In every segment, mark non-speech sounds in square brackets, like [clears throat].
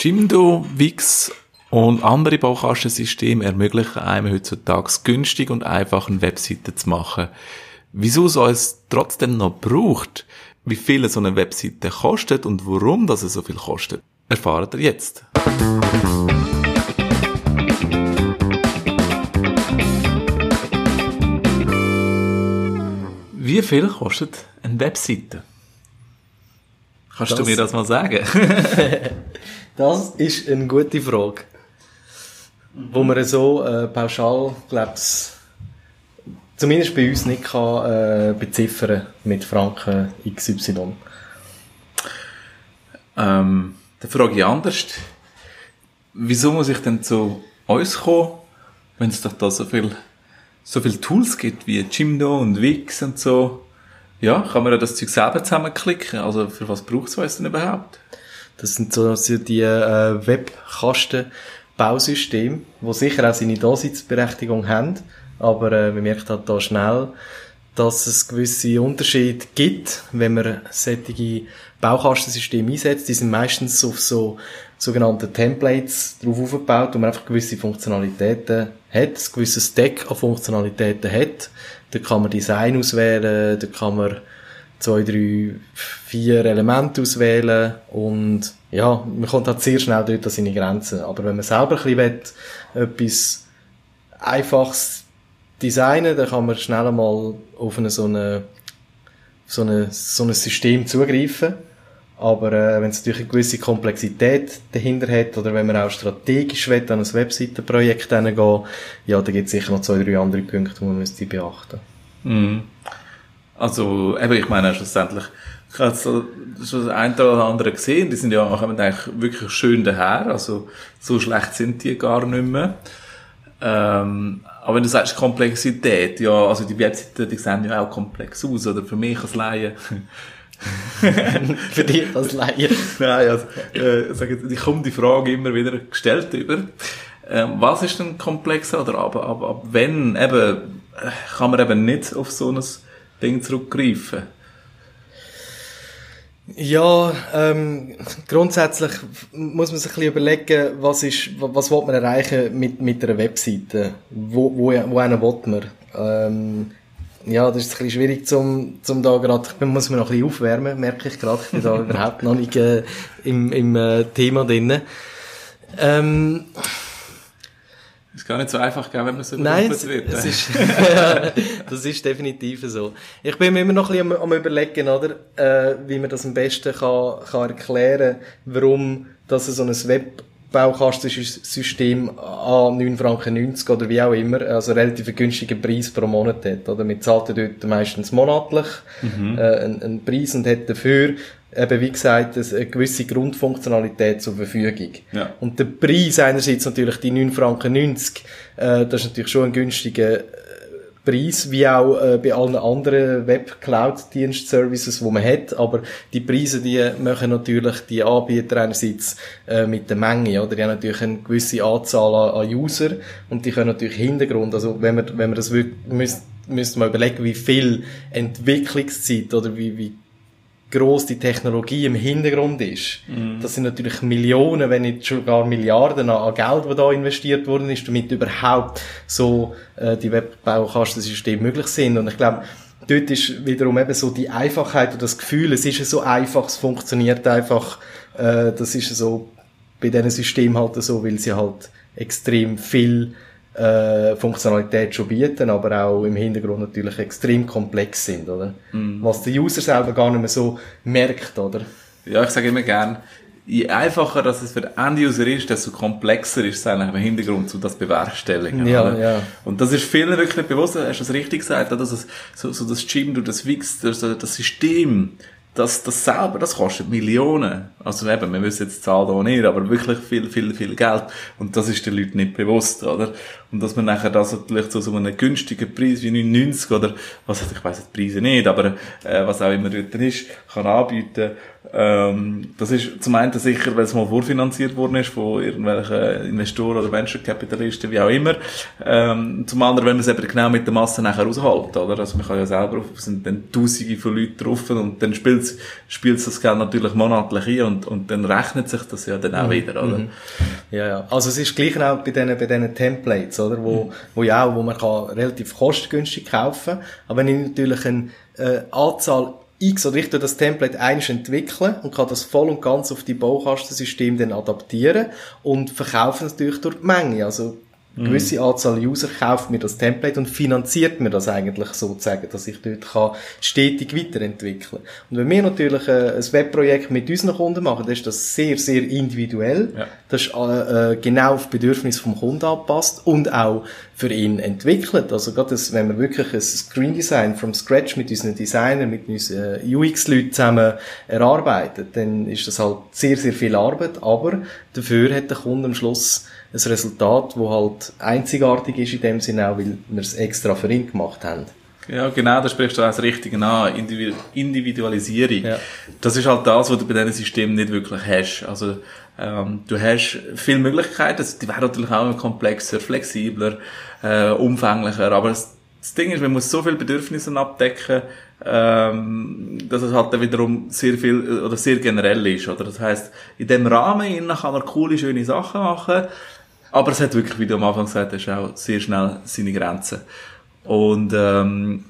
Jimdo, Wix und andere Baukastensysteme ermöglichen einem heutzutage günstig und einfach eine Webseite zu machen. Wieso es uns trotzdem noch braucht, wie viel so eine Webseite kostet und warum das so viel kostet, erfahrt ihr jetzt. Wie viel kostet eine Webseite? Kannst das, du mir das mal sagen? [laughs] das ist eine gute Frage. Wo man so äh, pauschal, glaub's, zumindest bei uns nicht kann, äh, beziffern mit Franken XY. Ähm, dann frage ich anders. Wieso muss ich denn zu uns kommen, wenn es doch da so viel so viele Tools gibt wie Jimdo und Wix und so, ja, kann man ja das Zeug selber zusammenklicken. Also für was braucht es uns denn überhaupt? Das sind so die äh, Webkasten-Bausysteme, die sicher auch seine Daseinsberechtigung haben, aber äh, man merkt halt da schnell, dass es gewisse Unterschiede gibt, wenn man solche Baukastensysteme einsetzt. Die sind meistens auf so sogenannte Templates drauf aufgebaut, wo man einfach gewisse Funktionalitäten hat, ein gewisses Stack an Funktionalitäten hat. Da kann man Design auswählen, da kann man zwei, drei, vier Elemente auswählen und ja, man kommt halt sehr schnell dort an seine Grenzen. Aber wenn man selber ein bisschen will, etwas Einfaches designen, dann kann man schnell einmal auf eine, so, eine, so, eine, so ein System zugreifen aber äh, wenn es natürlich eine gewisse Komplexität dahinter hat oder wenn man auch strategisch will, an ein Webseitenprojekt gehen ja, da gibt es sicher noch zwei, drei andere Punkte, die man müsste beachten mm. Also, eben, ich meine, schlussendlich, ich habe so, so das eine oder andere gesehen, die sind ja kommen eigentlich wirklich schön daher, also so schlecht sind die gar nicht mehr. Ähm, aber wenn du sagst Komplexität, ja, also die Webseiten, die sehen ja auch komplex aus, oder für mich als Laie [laughs] Für dich als Laie. Nein, also, äh, sag jetzt, ich komme die Frage immer wieder gestellt über. Ähm, was ist denn komplexer oder ab, ab, ab wenn eben, äh, kann man eben nicht auf so ein Ding zurückgreifen? Ja, ähm, grundsätzlich muss man sich ein bisschen überlegen, was ist, was will man erreichen mit, mit einer Webseite? Wo, wo, wo einen will man? Ähm, ja, das ist ein bisschen schwierig zum, zum da gerade, ich muss mir noch ein bisschen aufwärmen, merke ich gerade, ich bin da [laughs] überhaupt noch nicht äh, im, im äh, Thema drin. Ähm, ist gar nicht so einfach, wenn man so Nein, es, wird. Es ist, [laughs] das ist definitiv so. Ich bin mir immer noch ein bisschen am, am überlegen, oder, äh, wie man das am besten kann, kann erklären, warum dass so ein Web Baukastensystem an 9 Franken 90 oder wie auch immer, also relativ günstigen Preis pro Monat hat, oder? Wir zahlen dort meistens monatlich, mhm. äh, einen, einen Preis und hat dafür eben, wie gesagt, eine gewisse Grundfunktionalität zur Verfügung. Ja. Und der Preis einerseits natürlich die 9 Franken 90, äh, das ist natürlich schon ein günstiger Preis, wie auch äh, bei allen anderen Web-Cloud-Dienst-Services, die man hat. Aber die Preise, die machen natürlich die Anbieter einerseits äh, mit der Menge, oder? Die haben natürlich eine gewisse Anzahl an, an User und die können natürlich Hintergrund, also wenn man, wenn man das wirklich, müsste, müsste man überlegen, wie viel Entwicklungszeit oder wie, wie groß die Technologie im Hintergrund ist. Mm. Das sind natürlich Millionen, wenn nicht sogar Milliarden an, Geld, das da investiert worden ist, damit überhaupt so äh, die Webbaukastensysteme möglich sind. Und ich glaube, dort ist wiederum eben so die Einfachheit und das Gefühl, es ist so einfach, es funktioniert einfach, äh, das ist so bei diesen Systemen halt so, weil sie halt extrem viel äh, Funktionalität schon bieten, aber auch im Hintergrund natürlich extrem komplex sind, oder? Mm. Was der User selber gar nicht mehr so merkt, oder? Ja, ich sage immer gern, je einfacher dass es für den End-User ist, desto komplexer ist es eigentlich im Hintergrund, zu das bewerkstelligen. Ja, oder? ja. Und das ist vielen wirklich nicht bewusst, hast du es richtig gesagt, dass es, so, so das Gym, du das Wix, das, das System, das, das selber, das kostet Millionen. Also eben, wir wissen jetzt die Zahl da nicht, aber wirklich viel, viel, viel Geld. Und das ist den Leuten nicht bewusst, oder? Und dass man nachher das natürlich zu so einem günstigen Preis wie 99 oder, was, ich weiss die Preise nicht, aber, äh, was auch immer dort ist, kann anbieten, Ähm, das ist zum einen sicher, weil es mal vorfinanziert worden ist von irgendwelchen Investoren oder Venture Capitalisten, wie auch immer. Ähm, zum anderen, wenn man es eben genau mit der Masse nachher aushält, oder? Also man kann ja selber, es sind dann Tausende von Leuten drauf und dann spielt spielt das Geld natürlich monatlich ein und, und dann rechnet sich das ja dann auch mhm. wieder, oder? Mhm. Ja, ja. Also es ist gleich auch bei diesen, bei diesen Templates, oder? Wo, wo ja auch, wo man kann relativ kostengünstig kaufen, aber wenn ich natürlich eine äh, Anzahl X oder ich das Template eins entwickeln und kann das voll und ganz auf die Baukastensystem dann adaptieren und verkaufen es natürlich durch die Menge. Also eine gewisse Anzahl User kauft mir das Template und finanziert mir das eigentlich sozusagen, dass ich dort kann stetig weiterentwickeln Und wenn wir natürlich äh, ein Webprojekt mit unseren Kunden machen, dann ist das sehr, sehr individuell. Ja. Das ist äh, äh genau auf die Bedürfnisse vom Kunden angepasst und auch für ihn entwickelt. Also gerade das, wenn wir wirklich ein Screen Design from scratch mit unseren Designern, mit unseren UX-Leuten zusammen erarbeitet, dann ist das halt sehr, sehr viel Arbeit, aber dafür hat der Kunde am Schluss ein Resultat, das halt einzigartig ist in dem Sinne auch, weil wir es extra für ihn gemacht haben. Ja, genau, da sprichst du auch das Richtige an. Individualisierung. Ja. Das ist halt das, was du bei diesen Systemen nicht wirklich hast. Also, ähm, du hast viele Möglichkeiten. Die wären natürlich auch komplexer, flexibler, äh, umfänglicher. Aber das, das Ding ist, man muss so viele Bedürfnisse abdecken, ähm, dass es halt dann wiederum sehr viel oder sehr generell ist. Oder? Das heißt, in dem Rahmen kann man coole, schöne Sachen machen. Aber es hat wirklich, wie du am Anfang gesagt hast, auch sehr schnell seine Grenzen. Und ähm,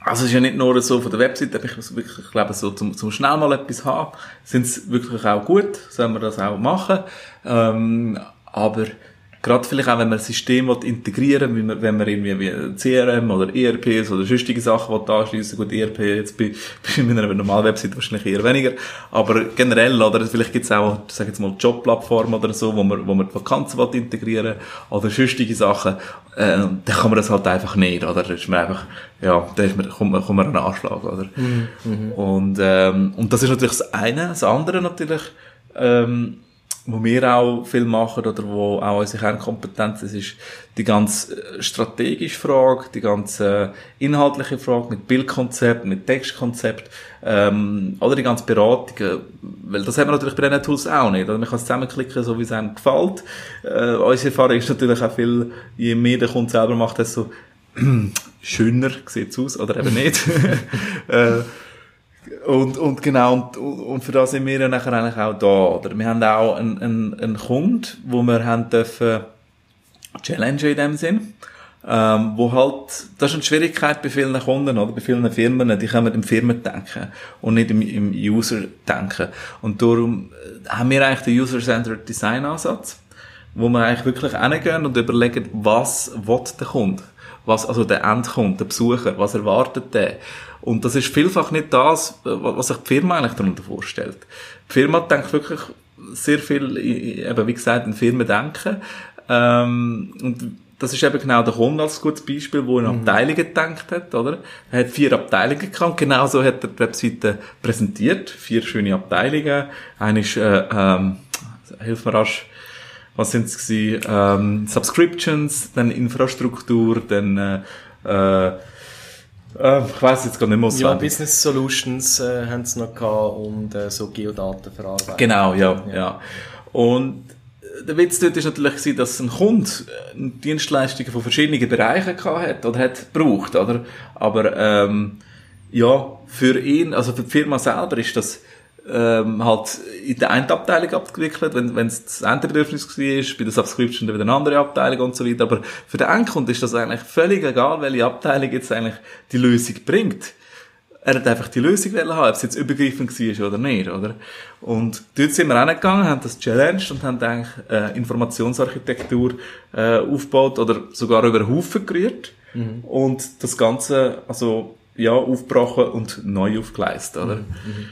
also es ist ja nicht nur so von der Webseite, aber ich wirklich, ich glaube, so zum, zum schnell mal etwas haben, sind es wirklich auch gut, sollen wir das auch machen. Ähm, aber gerade vielleicht auch, wenn man ein System integrieren will, wenn man irgendwie wie CRM oder ERPs oder sonstige Sachen will anschliessen gut, ERP jetzt bei, [laughs] bei einer normalen Website wahrscheinlich eher weniger, aber generell, oder vielleicht gibt's auch, sag jetzt mal, Jobplattformen oder so, wo man, wo man die Vakanzen will integrieren oder sonstige Sachen, äh, dann kann man das halt einfach nicht, oder? Da ist man einfach, ja, da ist man, kommt man, kommt man an einen Anschlag, oder? Mhm. mhm. Und, ähm, und das ist natürlich das eine, das andere natürlich, ähm, wo wir auch viel machen oder wo auch unsere Kernkompetenz ist, ist die ganz äh, strategische Frage, die ganze inhaltliche Frage mit Bildkonzept, mit Textkonzept ähm, oder die ganze Beratung, weil das haben wir natürlich bei diesen Tools auch nicht. Oder man kann es zusammenklicken, so wie es einem gefällt. Äh, unsere Erfahrung ist natürlich auch viel, je mehr der Kunde selber macht, desto [clears throat] schöner sieht es aus oder eben nicht. [laughs] äh, und, und genau, und, und für das sind wir ja nachher eigentlich auch da, oder? Wir haben auch einen, einen, einen Kunden, wo wir haben dürfen challengen in dem Sinn. Ähm, wo halt, das ist eine Schwierigkeit bei vielen Kunden oder bei vielen Firmen, die können im Firmen denken und nicht im, im User denken. Und darum äh, haben wir eigentlich den User-Centered Design Ansatz, wo wir eigentlich wirklich hingehen und überlegen, was will der Kunde? Was, also der Endkunde, der Besucher, was erwartet der? Und das ist vielfach nicht das, was sich die Firma eigentlich darunter vorstellt. Die Firma denkt wirklich sehr viel, eben wie gesagt, in Firmen denken. Ähm, und das ist eben genau der Kunde als gutes Beispiel, wo in mhm. Abteilungen gedacht hat, oder? Er hat vier Abteilungen gehabt, genauso hat er die Webseite präsentiert. Vier schöne Abteilungen. Eine ist, äh, ähm, hilf mir rasch, was sind es gewesen? Ähm, Subscriptions, dann Infrastruktur, dann, äh, äh, äh, ich weiß jetzt gar nicht mehr auswendig. Ja, Business Solutions äh, haben sie noch gehabt und äh, so Geodaten verarbeitet. Genau, ja, ja. ja. Und äh, der Witz dort ist natürlich dass ein Kunde äh, Dienstleistungen von verschiedenen Bereichen gehabt hat oder hat gebraucht, oder? Aber ähm, ja, für ihn, also für die Firma selber ist das ähm, halt in der einen Abteilung abgewickelt, wenn wenn es das Endbedürfnis war, bei der Subscription dann wieder eine andere Abteilung und so weiter. Aber für den Endkunden ist das eigentlich völlig egal, welche Abteilung jetzt eigentlich die Lösung bringt. Er hat einfach die Lösung haben, ob es jetzt übergreifend war oder nicht, oder? Und dort sind wir hingegangen, haben das challenged und haben eigentlich äh, Informationsarchitektur äh, aufgebaut oder sogar über Haufen gerührt mhm. und das Ganze also ja aufgebrochen und neu aufgeleistet, oder? Mhm.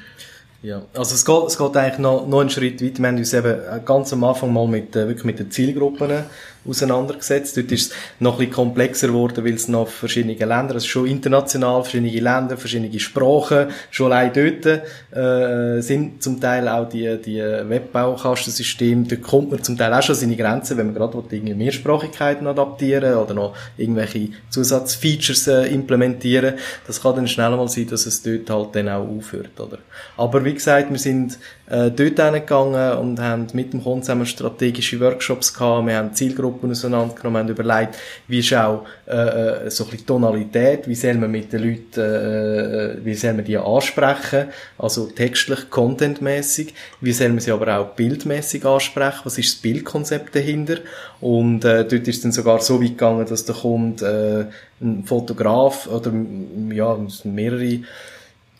Ja, also es geht, es geht eigentlich noch, noch einen Schritt weiter. Wir haben uns eben ganz am Anfang mal mit, äh, wirklich mit den Zielgruppen auseinandergesetzt. Dort ist es noch ein bisschen komplexer geworden, weil es noch verschiedene Länder, also schon international, verschiedene Länder, verschiedene Sprachen, schon allein dort äh, sind zum Teil auch die, die Webbaukastensysteme, dort kommt man zum Teil auch schon seine Grenzen, wenn man gerade irgendwie Mehrsprachigkeiten adaptieren oder noch irgendwelche Zusatzfeatures äh, implementieren. Das kann dann schnell mal sein, dass es dort halt dann auch aufhört, oder? Aber wie gesagt, wir sind äh, dort hingegangen und haben mit dem Kunden zusammen strategische Workshops gehabt, wir haben Zielgruppen auseinandergenommen, haben überlegt, wie ist auch äh, äh, so ein bisschen Tonalität, wie soll man mit den Leuten, äh, wie soll man die ansprechen, also textlich, contentmäßig, wie soll man sie aber auch bildmäßig ansprechen, was ist das Bildkonzept dahinter? Und äh, dort ist es dann sogar so weit gegangen, dass der Kunde äh, ein Fotograf oder ja, mehrere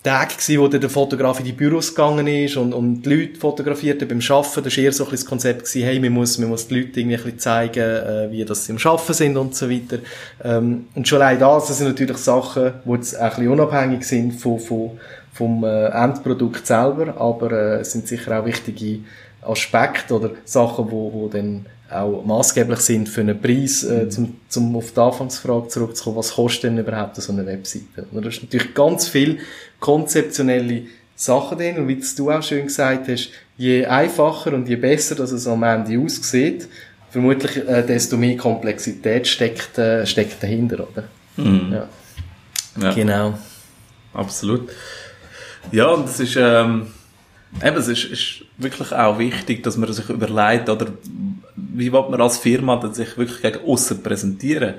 Tage gewesen, wo der Fotograf in die Büros gegangen ist und, und die Leute fotografierte beim Arbeiten. Das war eher so ein das Konzept gewesen, hey, man muss, man muss die Leute irgendwie ein bisschen zeigen, äh, wie das sie am Arbeiten sind und so weiter. Ähm, und schon allein das, das sind natürlich Sachen, die jetzt ein bisschen unabhängig sind von, von, vom äh, Endprodukt selber, aber äh, es sind sicher auch wichtige Aspekte oder Sachen, wo, wo dann auch maßgeblich sind für einen Preis, äh, mhm. zum, zum auf die Anfangsfrage zurückzukommen, was kostet denn überhaupt so eine Webseite? Und da ist natürlich ganz viel konzeptionelle Sachen drin und wie du auch schön gesagt hast, je einfacher und je besser dass es am Ende aussieht, vermutlich äh, desto mehr Komplexität steckt, äh, steckt dahinter, oder? Mhm. Ja. Ja. Genau. Absolut. Ja, und das ist, ähm, eben, es ist, ist wirklich auch wichtig, dass man sich überlegt, oder wie will man als Firma dann sich wirklich gegen außen präsentieren?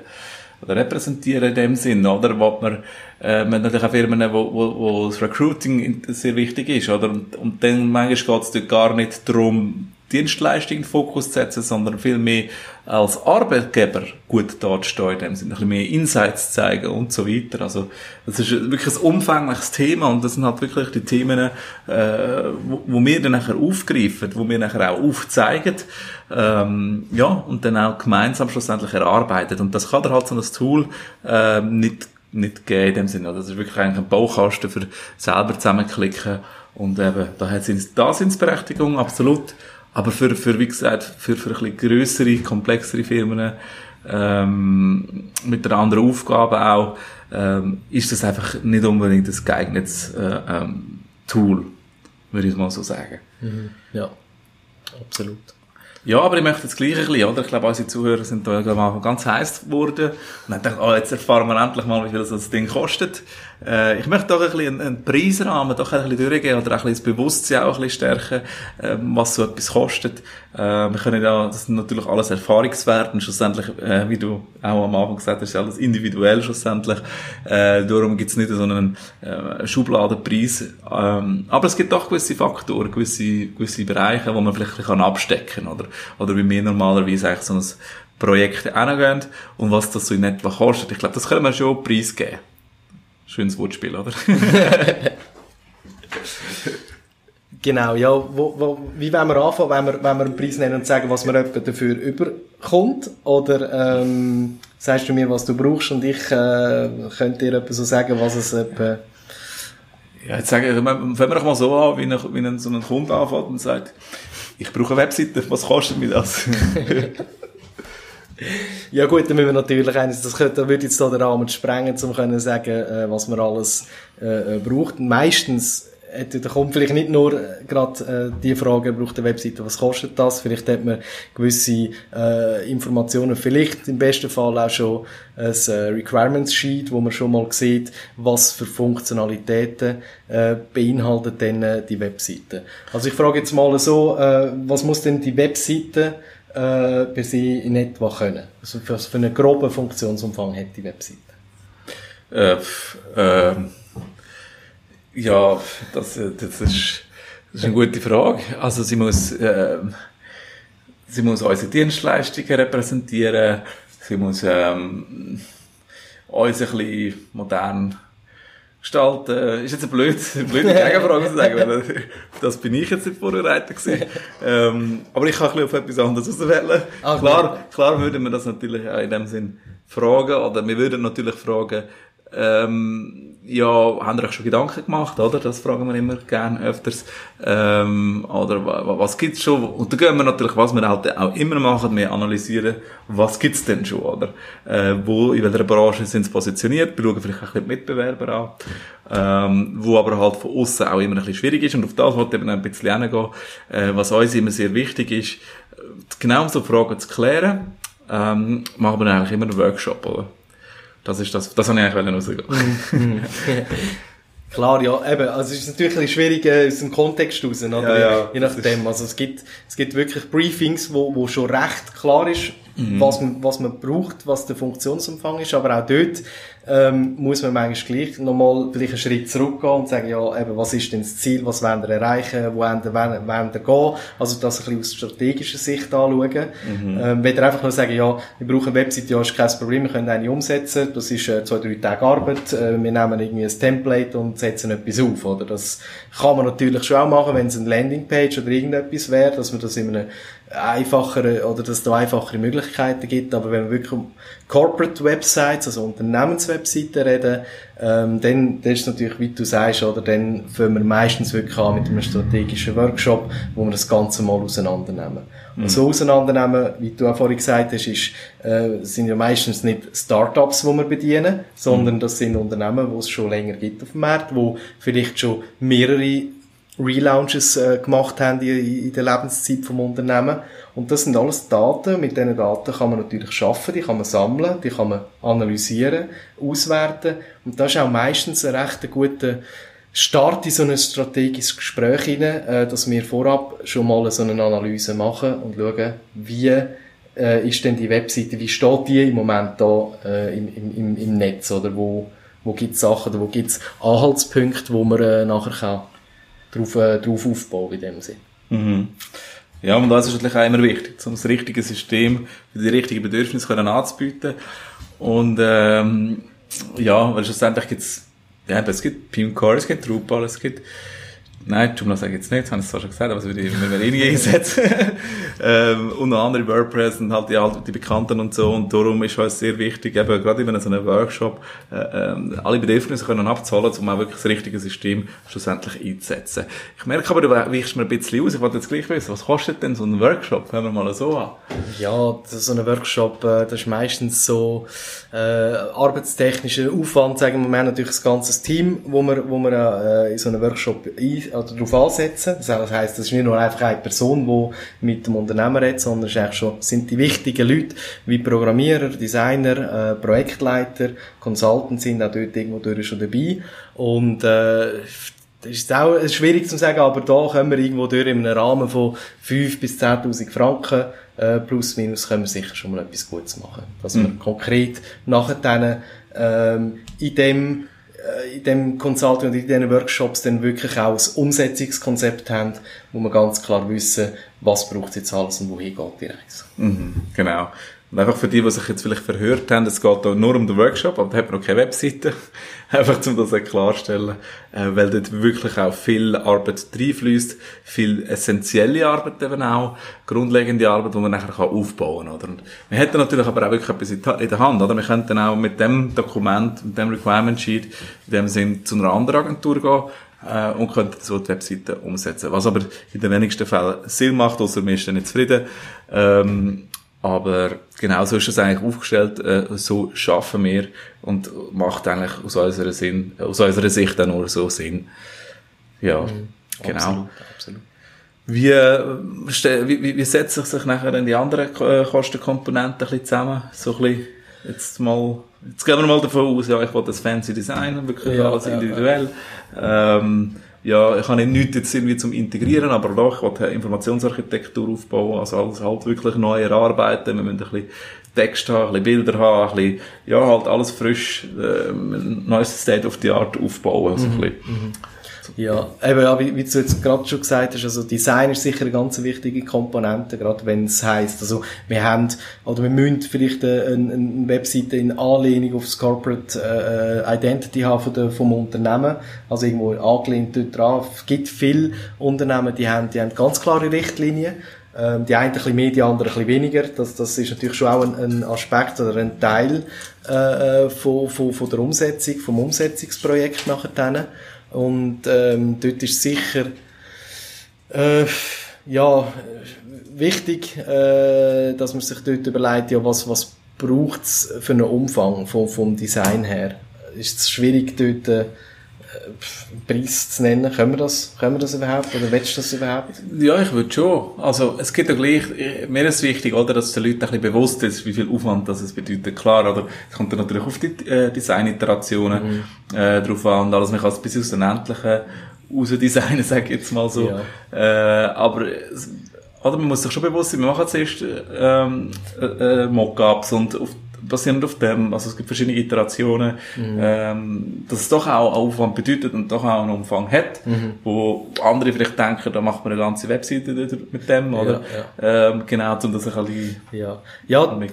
Oder repräsentieren in dem Sinn, oder? Will man, äh, man hat natürlich auch Firmen, wo, wo, wo das Recruiting sehr wichtig ist, oder? Und, und dann manchmal geht es dort gar nicht darum, Dienstleistung in den Fokus zu setzen, sondern viel mehr als Arbeitgeber gut dazustehen, in dem Sinne, ein bisschen mehr Insights zeigen und so weiter. Also, das ist wirklich ein umfängliches Thema und das sind halt wirklich die Themen, äh, wo, wo wir dann nachher aufgreifen, wo wir nachher auch aufzeigen, ähm, ja, und dann auch gemeinsam schlussendlich erarbeitet. Und das kann dann halt so ein Tool äh, nicht nicht geben in dem Sinne. Also das ist wirklich eigentlich ein Baukasten für selber zusammenklicken und eben, da hat es da sind Berechtigung, absolut. Aber für, für wie gesagt, für, für ein bisschen grössere, komplexere Firmen, ähm, mit einer anderen Aufgabe auch, ähm, ist das einfach nicht unbedingt ein geeignetes äh, ähm, Tool, würde ich mal so sagen. Mhm. Ja, absolut. Ja, aber ich möchte das Gleiche ein bisschen, oder? Ich glaube, unsere Zuhörer sind da glaube ich, ganz heiß geworden. Und dann dachte ich, oh, jetzt erfahren wir endlich mal, wie viel das Ding kostet. Äh, ich möchte doch ein bisschen einen, Preisrahmen doch ein bisschen durchgehen oder auch ein bisschen das Bewusstsein auch ein bisschen stärken, äh, was so etwas kostet. Äh, wir können ja, das sind natürlich alles Erfahrungswerte und schlussendlich, äh, wie du auch am Anfang gesagt hast, alles individuell schlussendlich. Äh, darum gibt es nicht so einen äh, Schubladenpreis. Ähm, aber es gibt doch gewisse Faktoren, gewisse, gewisse Bereiche, wo man vielleicht bisschen abstecken kann, oder? Oder wie wir normalerweise eigentlich so ein Projekt angehen und was das so in etwa kostet. Ich glaube, das können wir schon preisgeben. Schönes Wortspiel, oder? [laughs] genau, ja. Wo, wo, wie wollen wir anfangen? Wenn wir, wenn wir einen Preis nennen und sagen, was man etwa dafür überkommt? Oder ähm, sagst du mir, was du brauchst und ich äh, könnte dir etwa so sagen, was es etwa... Ja, jetzt sagen, fangen wir doch mal so an, wie, ein, wie ein, so ein Kunde anfängt und sagt, ich brauche eine Webseite, was kostet mir das? [laughs] [laughs] Ja gut, dann müssen wir natürlich eines, das könnte, würde jetzt da den Rahmen sprengen, um zu sagen, äh, was man alles äh, äh braucht. Meistens hat der kommt vielleicht nicht nur äh, gerade äh, die Frage, braucht eine Webseite, was kostet das? Vielleicht hat man gewisse äh, Informationen, vielleicht im besten Fall auch schon ein äh, Requirements Sheet, wo man schon mal sieht, was für Funktionalitäten äh, beinhaltet denn äh, die Webseite. Also ich frage jetzt mal so, äh, was muss denn die Webseite äh, per se in etwa können? Also für, für einen groben Funktionsumfang hat die Webseite? Äh, äh, ja, das, das, ist, das ist eine gute Frage. Also sie muss, äh, sie muss unsere Dienstleistungen repräsentieren, sie muss ähm, uns ein bisschen modern gestalten. Ist jetzt eine blöde, blöde [laughs] Gegenfrage zu sagen, weil das bin ich jetzt nicht vorbereitet gewesen. [laughs] ähm, aber ich kann ein bisschen auf etwas anderes auswählen. Ah, klar, klar würden wir das natürlich auch in dem Sinn fragen, oder wir würden natürlich fragen, ähm, ja, haben ihr euch schon Gedanken gemacht, oder? Das fragen wir immer gerne öfters. Ähm, oder was gibt's schon? Und da gehen wir natürlich, was wir halt auch immer machen, wir analysieren, was gibt's denn schon, oder? Äh, wo, in welcher Branche sind sie positioniert? Wir schauen vielleicht auch ein bisschen die Mitbewerber an. Ähm, wo aber halt von außen auch immer ein bisschen schwierig ist. Und auf das wollte ich eben ein bisschen hingehen, äh, was uns immer sehr wichtig ist, genau so Fragen zu klären, ähm, machen wir eigentlich immer einen Workshop, oder? Das ist das, das habe ich eigentlich rausgehen. Mhm. [laughs] Klar, ja, eben, also es ist natürlich ein bisschen schwierig äh, aus dem Kontext raus, oder? Ja, ja, je nachdem. Also es gibt, es gibt wirklich Briefings, wo, wo schon recht klar ist, mhm. was, man, was man braucht, was der Funktionsumfang ist, aber auch dort ähm, muss man manchmal gleich nochmal vielleicht einen Schritt zurückgehen und sagen, ja, eben, was ist denn das Ziel, was wollen wir erreichen, wo wollen wir, wollen, wollen wir gehen, also das ein bisschen aus strategischer Sicht anschauen. Mhm. Ähm, wenn einfach nur sagen, ja, wir brauchen eine Website, ja, ist kein Problem, wir können eine umsetzen, das ist äh, zwei, drei Tage Arbeit, äh, wir nehmen irgendwie ein Template und setzen etwas auf, oder? Das kann man natürlich schon auch machen, wenn es eine Landingpage oder irgendetwas wäre, dass man das in einem einfachere oder dass es da einfachere Möglichkeiten gibt. Aber wenn wir wirklich Corporate Websites, also Unternehmenswebseiten reden, ähm, dann, dann ist natürlich, wie du sagst, oder dann fangen wir meistens wirklich an mit einem strategischen Workshop, wo wir das Ganze mal auseinandernehmen. Mhm. Und so auseinandernehmen, wie du auch vorhin gesagt hast, ist, äh, sind ja meistens nicht Startups, die wir bedienen, sondern mhm. das sind Unternehmen, die es schon länger gibt auf dem Markt, wo vielleicht schon mehrere Relaunches äh, gemacht haben in, in der Lebenszeit vom Unternehmen. Und das sind alles Daten. Mit diesen Daten kann man natürlich schaffen, die kann man sammeln, die kann man analysieren, auswerten. Und das ist auch meistens ein recht guter Start in so ein strategisches Gespräch hinein, äh, dass wir vorab schon mal so eine Analyse machen und schauen, wie äh, ist denn die Webseite, wie steht die im Moment da äh, im, im, im Netz oder wo, wo gibt es Sachen oder wo gibt es Anhaltspunkte, wo man äh, nachher kann drauf, äh, drauf aufbauen in dem Sinn. Mhm. Ja, und das ist natürlich auch immer wichtig, um das richtige System für die richtigen Bedürfnisse können anzubieten. Und ähm, ja, weil schlussendlich gibt's ja, es gibt Pimcore, es gibt Drupal, es gibt Nein, Joomla ich jetzt nicht, das habe ich zwar schon gesagt, aber würde ich mir eh einsetzen. ähm, unter anderem WordPress und halt die, die Bekannten und so. Und darum ist es sehr wichtig, eben gerade in so einem Workshop, äh, äh, alle Bedürfnisse können abzahlen, um auch wirklich das richtige System schlussendlich einzusetzen. Ich merke aber, du weichst mir ein bisschen aus. Ich wollte jetzt gleich wissen, was kostet denn so ein Workshop? Hören wir mal so an. Ja, so ein Workshop, äh, das ist meistens so äh, arbeitstechnischer Aufwand, sagen wir. Wir haben natürlich das ganze Team, wo wir, wo wir äh, in so einem Workshop ein oder darauf ansetzen. Das heisst, das ist nicht nur einfach eine Person, die mit dem Unternehmer redet, sondern es ist schon, sind die wichtigen Leute, wie Programmierer, Designer, äh, Projektleiter, Consultants sind auch dort irgendwo durch schon dabei. Und, äh, das ist auch schwierig zu sagen, aber da können wir irgendwo durch in einem Rahmen von 5.000 bis 10.000 Franken äh, plus minus können wir sicher schon mal etwas Gutes machen. Dass mhm. wir konkret nachher dann ähm, in dem in dem Consulting und in diesen Workshops dann wirklich auch ein Umsetzungskonzept haben, wo wir ganz klar wissen, was braucht es jetzt alles und wohin geht die Reise. Mhm, genau. Und einfach für die, die sich jetzt vielleicht verhört haben, es geht da nur um den Workshop, aber da hat man noch keine Webseite. [laughs] einfach um das klarstellen, äh, weil dort wirklich auch viel Arbeit reinfließt, viel essentielle Arbeit eben auch, grundlegende Arbeit, die man nachher kann aufbauen kann. Oder? Und wir hätten natürlich aber auch wirklich etwas in der Hand, oder? Wir könnten auch mit dem Dokument, mit dem Requirement Sheet, in dem Sinn zu einer anderen Agentur gehen, äh, und könnten so die Webseite umsetzen. Was aber in den wenigsten Fällen Sinn macht, außer wir sind nicht zufrieden. Ähm, aber genau so ist es eigentlich aufgestellt, äh, so schaffen wir und macht eigentlich aus unserer, Sinn, aus unserer Sicht auch nur so Sinn. Ja, mhm. genau. Absolut, absolut. Wie, äh, wie, wie, wie setzen sich nachher dann die anderen äh, Kostenkomponenten ein bisschen zusammen? So ein bisschen, jetzt mal, jetzt gehen wir mal davon aus, ja, ich will das fancy Design, wirklich ja, alles individuell. Ja. Ähm, ja, ich habe nichts jetzt irgendwie zum Integrieren, aber doch, ich will Informationsarchitektur aufbauen, also alles halt wirklich neu erarbeiten, wir müssen ein bisschen Text haben, ein bisschen Bilder haben, ein bisschen, ja, halt alles frisch, äh, ein neues State of the Art aufbauen, so mhm. ein bisschen. Mhm. Ja, eben, ja, wie, wie du jetzt gerade schon gesagt hast, also Design ist sicher eine ganz wichtige Komponente, gerade wenn es heisst, also wir haben, oder wir müssen vielleicht eine, eine Webseite in Anlehnung auf das Corporate äh, Identity haben von der, vom Unternehmen, also irgendwo angelehnt dort dran. Es gibt viele Unternehmen, die haben, die haben ganz klare Richtlinien, ähm, die einen ein bisschen mehr, die anderen ein bisschen weniger. Das, das ist natürlich schon auch ein, ein Aspekt oder ein Teil äh, äh von, von, von der Umsetzung, vom Umsetzungsprojekt nachher. Und ähm, dort ist sicher äh, ja, wichtig, äh, dass man sich dort überlegt, ja, was, was braucht es für einen Umfang vom, vom Design her. Ist es schwierig, dort äh, Preis zu nennen. Können wir das, können wir das überhaupt? Oder willst du das überhaupt? Ja, ich würde schon. Also, es geht ja gleich, mir ist wichtig, oder, dass den Leuten ein bisschen bewusst ist, wie viel Aufwand das es bedeutet. Klar, oder, es kommt dann natürlich auf die äh, Design-Iterationen mhm. äh, drauf an, und alles, man kann es bis aus den Endlichen raus designen, [laughs] sag ich jetzt mal so. Ja. Äh, aber, oder man muss sich schon bewusst sein, wir machen zuerst ähm, äh, äh, Mockups und auf basierend auf dem, also es gibt verschiedene Iterationen, mhm. ähm, dass es doch auch Aufwand bedeutet und doch auch einen Umfang hat, mhm. wo andere vielleicht denken, da macht man eine ganze Webseite mit dem, oder? Ja, ja. Ähm, genau, um das ein bisschen Ja, ja ein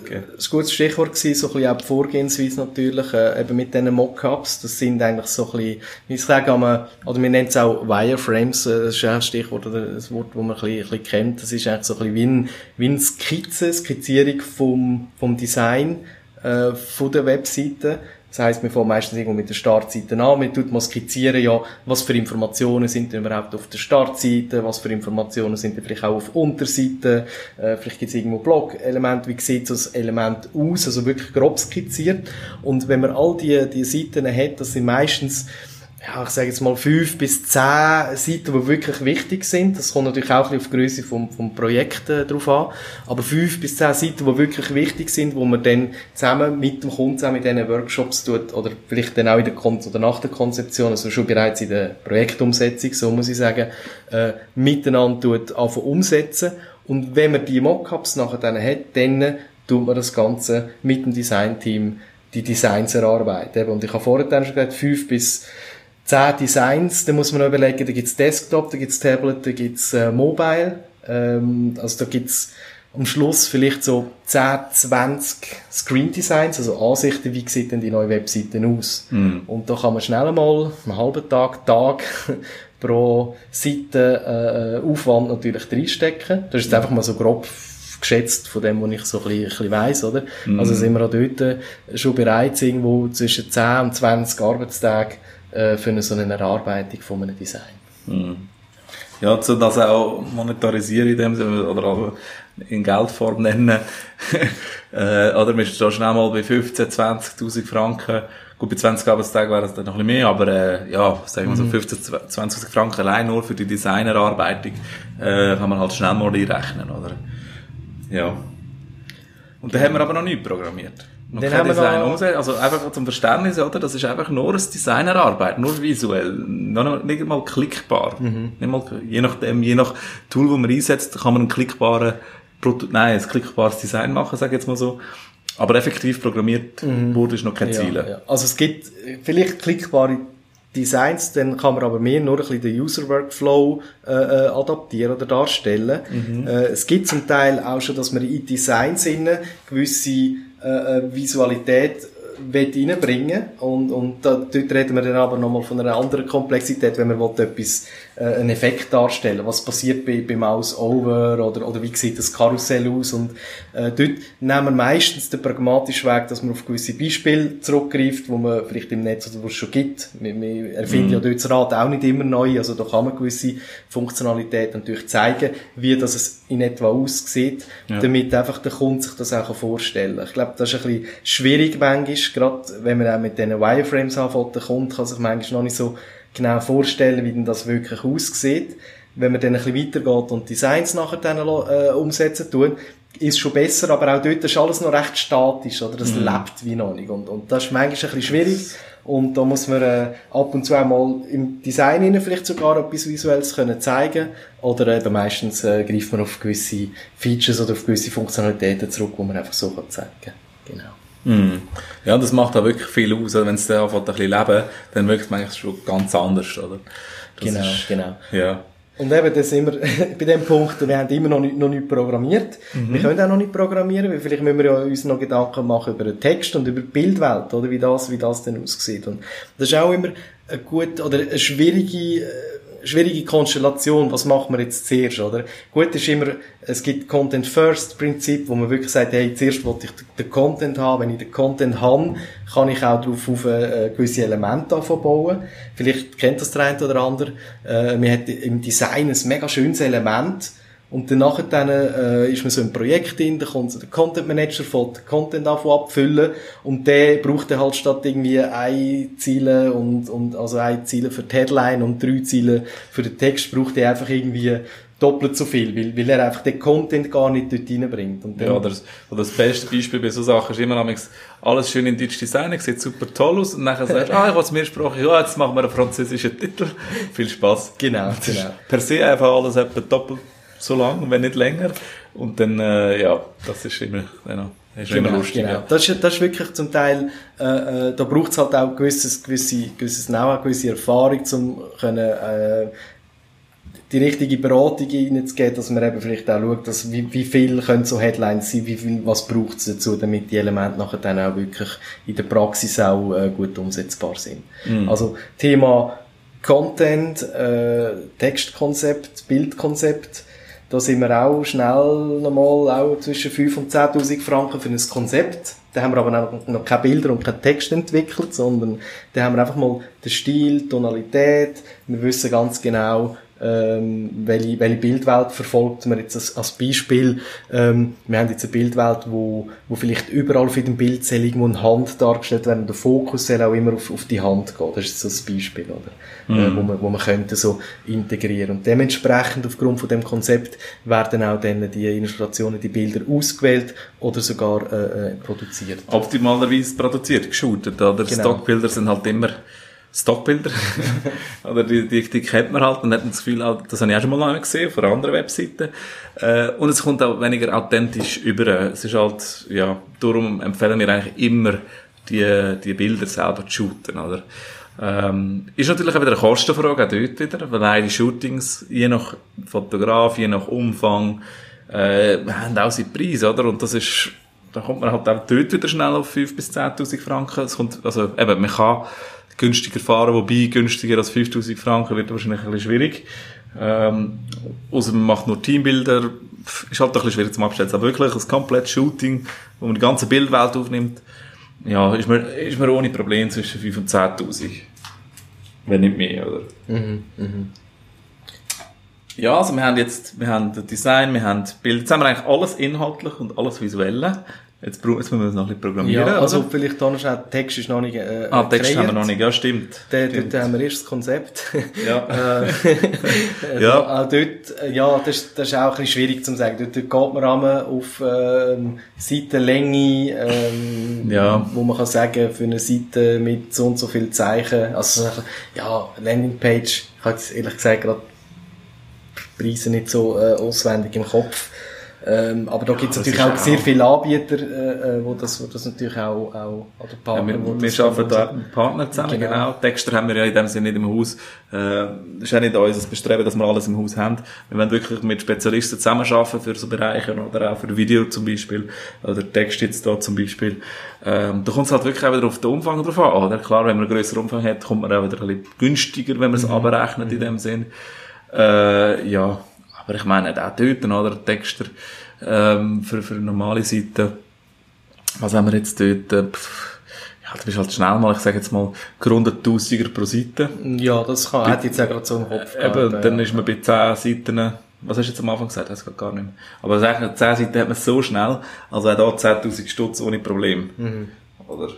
gutes Stichwort gewesen, so ein bisschen auch die Vorgehensweise natürlich, äh, eben mit diesen Mockups, das sind eigentlich so ein bisschen, wie ich sage, oder wir nennen es auch Wireframes, äh, das ist auch ein Stichwort oder ein Wort, das man ein bisschen, ein bisschen kennt, das ist eigentlich so ein bisschen wie, ein, wie eine Skizze, Skizzierung vom, vom Design, äh, von der Webseite. Das heisst, wir fangen meistens irgendwo mit der Startseite an. Wir tun mal skizzieren, ja, was für Informationen sind denn überhaupt auf der Startseite, was für Informationen sind denn vielleicht auch auf Unterseite, äh, vielleicht gibt es irgendwo Blog-Elemente, wie sieht so das Element aus, also wirklich grob skizziert. Und wenn man all die, die Seiten hat, das sind meistens ja, ich sage jetzt mal fünf bis zehn Seiten, die wirklich wichtig sind. Das kommt natürlich auch ein bisschen auf die Größe vom, vom Projekt äh, drauf an. Aber fünf bis zehn Seiten, die wirklich wichtig sind, wo man dann zusammen mit dem Kunden, zusammen mit diesen Workshops tut, oder vielleicht dann auch in der Kon oder nach der Konzeption, also schon bereits in der Projektumsetzung, so muss ich sagen, äh, miteinander tut, anfangen umsetzen. Und wenn man die Mockups nachher dann hat, dann tut man das Ganze mit dem Designteam die Designs erarbeiten. Und ich habe vorher dann schon gesagt, fünf bis zehn Designs, da muss man überlegen, da gibt's Desktop, da gibt's Tablet, da gibt's äh, Mobile, ähm, also da gibt's am Schluss vielleicht so 10, 20 Screen Designs, also Ansichten, wie sieht denn die neue Webseite aus. Mm. Und da kann man schnell mal einen halben Tag, Tag [laughs] pro Seite äh, Aufwand natürlich reinstecken. Das ist jetzt einfach mal so grob geschätzt von dem, was ich so ein bisschen, ein bisschen weiss, oder? Mm. Also sind wir auch dort äh, schon bereit, irgendwo zwischen 10 und 20 Arbeitstage äh, für eine, so eine Erarbeitung von einem Design. Mhm. Ja, zu das auch monetarisieren in dem Sinne, oder auch in Geldform nennen. [laughs] äh, oder man ist schon schnell mal bei 15, 20.000 Franken. Gut, bei 20 Arbeitstagen wäre es dann noch ein bisschen mehr, aber äh, ja, sagen wir so 15, mhm. 20.000 Franken allein nur für die Designerarbeitung äh, kann man halt schnell mal einrechnen, oder? Ja. Und da haben wir aber noch nicht programmiert. Noch dann haben Design umsetzen. Also einfach zum Verständnis, oder? Das ist einfach nur eine Designerarbeit, nur visuell. Noch nicht mal klickbar. Mhm. Nicht mal, je nachdem, je nach Tool, das man einsetzt, kann man ein klickbare Produkt, nein, ein klickbares Design machen, sag ich jetzt mal so. Aber effektiv programmiert mhm. wurde ist noch kein Ziel. Ja, ja. Also es gibt vielleicht klickbare Designs, dann kann man aber mehr nur ein bisschen den User Workflow äh, äh adaptieren oder darstellen. Mhm. Äh, es gibt zum Teil auch schon, dass man in Designs gewisse äh, äh, Visualität reinbringen. Und, und da, dort reden wir dann aber nochmal von einer anderen Komplexität, wenn man will, etwas äh, einen Effekt darstellen. Was passiert bei, bei Mouse Over oder, oder wie sieht das Karussell aus? Und äh, dort nehmen wir meistens den pragmatischen Weg, dass man auf gewisse Beispiele zurückgreift, wo man vielleicht im Netz oder wo es schon gibt. Wir, wir erfinden mm. ja dort das Rad auch nicht immer neu, also da kann man gewisse Funktionalitäten natürlich zeigen, wie das es in etwa aussieht, ja. damit einfach der Kunde sich das auch vorstellen kann. Ich glaube, das ist ein bisschen schwierig manchmal, gerade wenn man auch mit diesen Wireframes anfängt, der Kunde kann sich manchmal noch nicht so genau vorstellen, wie denn das wirklich aussieht. Wenn man dann ein bisschen weitergeht und Designs nachher dann äh, umsetzen tun, ist schon besser, aber auch dort ist alles noch recht statisch, oder? Das mhm. lebt wie noch nicht. Und, und das ist manchmal ein bisschen schwierig. Und da muss man äh, ab und zu einmal im Design innen vielleicht sogar etwas Visuelles können zeigen oder eben meistens äh, greift man auf gewisse Features oder auf gewisse Funktionalitäten zurück, wo man einfach so kann zeigen. Genau. Mm. Ja, das macht auch wirklich viel aus. Wenn es dann anfängt, ein bisschen leben, dann wirkt es eigentlich schon ganz anders, oder? Das genau, ist, genau. Ja. Und eben, da sind wir bei dem Punkt, wir haben immer noch nicht, noch nicht programmiert. Mhm. Wir können auch noch nicht programmieren, weil vielleicht müssen wir ja uns noch Gedanken machen über den Text und über die Bildwelt, oder wie das, wie das denn aussieht. Und das ist auch immer eine gute, oder eine schwierige, äh, schwierige Konstellation, was macht man jetzt zuerst, oder? Gut ist immer, es gibt Content First Prinzip, wo man wirklich sagt, hey, zuerst wollte ich den Content haben, wenn ich den Content habe, kann ich auch darauf auf äh, gewisse Elemente bauen. Vielleicht kennt das der eine oder andere, äh, man hat im Design ein mega schönes Element, Und dann nachher dann, äh, ist man so im Projekt drin, da kommt so der Content Manager, fängt den Content davon abfüllen und der braucht dann halt statt irgendwie ein Ziele und, und, also ein Ziele für die Headline und drei Ziele für den Text, braucht er einfach irgendwie doppelt so viel, weil, weil er einfach den Content gar nicht dort reinbringt. Und Ja, oder das, oder das beste Beispiel bei so Sachen ist immer noch alles schön in Deutsch designen, sieht super toll aus und dann sagst du, ah, ich will es mehrsprachig, ja, jetzt machen wir einen französischen Titel. [laughs] Viel Spaß. Genau, genau. Per se einfach alles etwa doppelt so lang, wenn nicht länger. Und dann, äh, ja, das ist immer, genau, ist immer lustig. Genau. Ja. Das, ist, das ist wirklich zum Teil, äh, äh, da braucht es halt auch gewisses, gewisse, gewisses Know-how, gewisse Erfahrung, um können, äh, die richtige Beratung reinzugeben, dass man eben vielleicht auch schaut, dass, wie, wie viel können so Headlines sein, wie viel, was braucht es dazu, damit die Elemente nachher dann auch wirklich in der Praxis auch äh, gut umsetzbar sind. Also Thema Content, äh, Textkonzept, Bildkonzept, da sind wir auch schnell nochmal auch zwischen 5 und 10.000 Franken für ein Konzept. Da haben wir aber noch, noch keine Bilder und keinen Text entwickelt, sondern da haben wir einfach mal den Stil, die Tonalität. Wir wissen ganz genau, ähm, welche, welche Bildwelt verfolgt man jetzt als, als Beispiel. Ähm, wir haben jetzt eine Bildwelt, wo, wo vielleicht überall auf jedem Bild soll irgendwo eine Hand dargestellt werden. Der Fokus soll auch immer auf, auf die Hand gehen. Das ist so ein Beispiel, oder? Äh, wo man, wo man könnte so integrieren. Und dementsprechend aufgrund von dem Konzept werden auch dann die Illustrationen, die Bilder ausgewählt oder sogar äh, äh, produziert. Optimalerweise produziert, geshootet, oder? Genau. Stockbilder sind halt immer Stockbilder. [laughs] oder die, die, die kennt man halt und hat das Gefühl, das habe ich auch schon mal gesehen, auf einer anderen Webseite. Äh, und es kommt auch weniger authentisch über. Es ist halt, ja, darum empfehlen wir eigentlich immer, die, die Bilder selber zu shooten, oder? Ähm, ist natürlich auch wieder eine Kostenfrage, auch dort wieder, weil auch die Shootings, je nach Fotograf, je nach Umfang, äh, haben auch seinen Preis, oder? Und das ist, da kommt man halt auch dort wieder schnell auf 5.000 bis 10.000 Franken. Es kommt, also eben, man kann günstiger fahren, wobei günstiger als 5.000 Franken wird wahrscheinlich ein bisschen schwierig. Ähm, außer man macht nur Teambilder, ist halt ein bisschen schwierig zum Abstellen. Aber wirklich ein komplettes Shooting, wo man die ganze Bildwelt aufnimmt, ja, ist man, ist man ohne Problem zwischen 5.000 und 10.000. Wenn nicht mehr, oder? Ja, also wir haben jetzt, wir haben das Design, wir haben Bild, jetzt haben wir eigentlich alles inhaltlich und alles visuelle. Jetzt, jetzt müssen wir das noch ein bisschen programmieren, Ja, also oder? vielleicht da noch schnell, Text ist noch nicht äh, Ah, Text haben wir kreiert. noch nicht, ja, stimmt. Da, stimmt. dort haben wir erst das Konzept. Ja. [laughs] Äh, [laughs] Ja. Auch dort, äh, ja, das, ist- das ist auch ein bisschen schwierig zu sagen. Dort, dort geht man einmal auf ähm, Seitenlänge, ähm, Ja. wo man kann sagen, für eine Seite mit so und so viel Zeichen, also so, ja, Landingpage, ich habe jetzt ehrlich gesagt gerade Preise nicht so äh, auswendig im Kopf. Ähm, aber da gibt es das natürlich auch auch- sehr viele Anbieter, äh, äh, wo, das, wo das natürlich auch, auch oder Ja, Partner, wo wir, wir arbeiten da mit Partnern zusammen, Genau. genau. Texter haben wir ja in dem Sinne nicht im Haus. Äh, ist auch nicht unser Bestreben, dass wir alles im Haus haben. Wir wollen wirklich mit Spezialisten zusammenarbeiten für so Bereiche oder auch für Video zum Beispiel. Oder Text jetzt da zum Beispiel. Ähm, da kommt es halt wirklich auch wieder auf den Umfang drauf an. Oder? Klar, wenn man einen grösseren Umfang hat, kommt man auch wieder ein bisschen günstiger, wenn man es abrechnet in dem Sinn. Äh, ja, aber ich meine, auch dort, oder? Texter, ähm, für, für normale Seiten. Was haben wir jetzt dort? Äh, pff, ja, du bist halt schnell mal, ich sage jetzt mal, gerundet Tausiger pro Seite. Ja, das kann, hätte ich jetzt auch gerade so im Kopf Eben, gehabt, dann ja. ist man bei 10 Seiten, was hast du jetzt am Anfang gesagt? Das geht gar nicht mehr. Aber sag nicht, 10 Seiten hat man so schnell, also auch da 10.000 Stutz ohne Problem. Oder?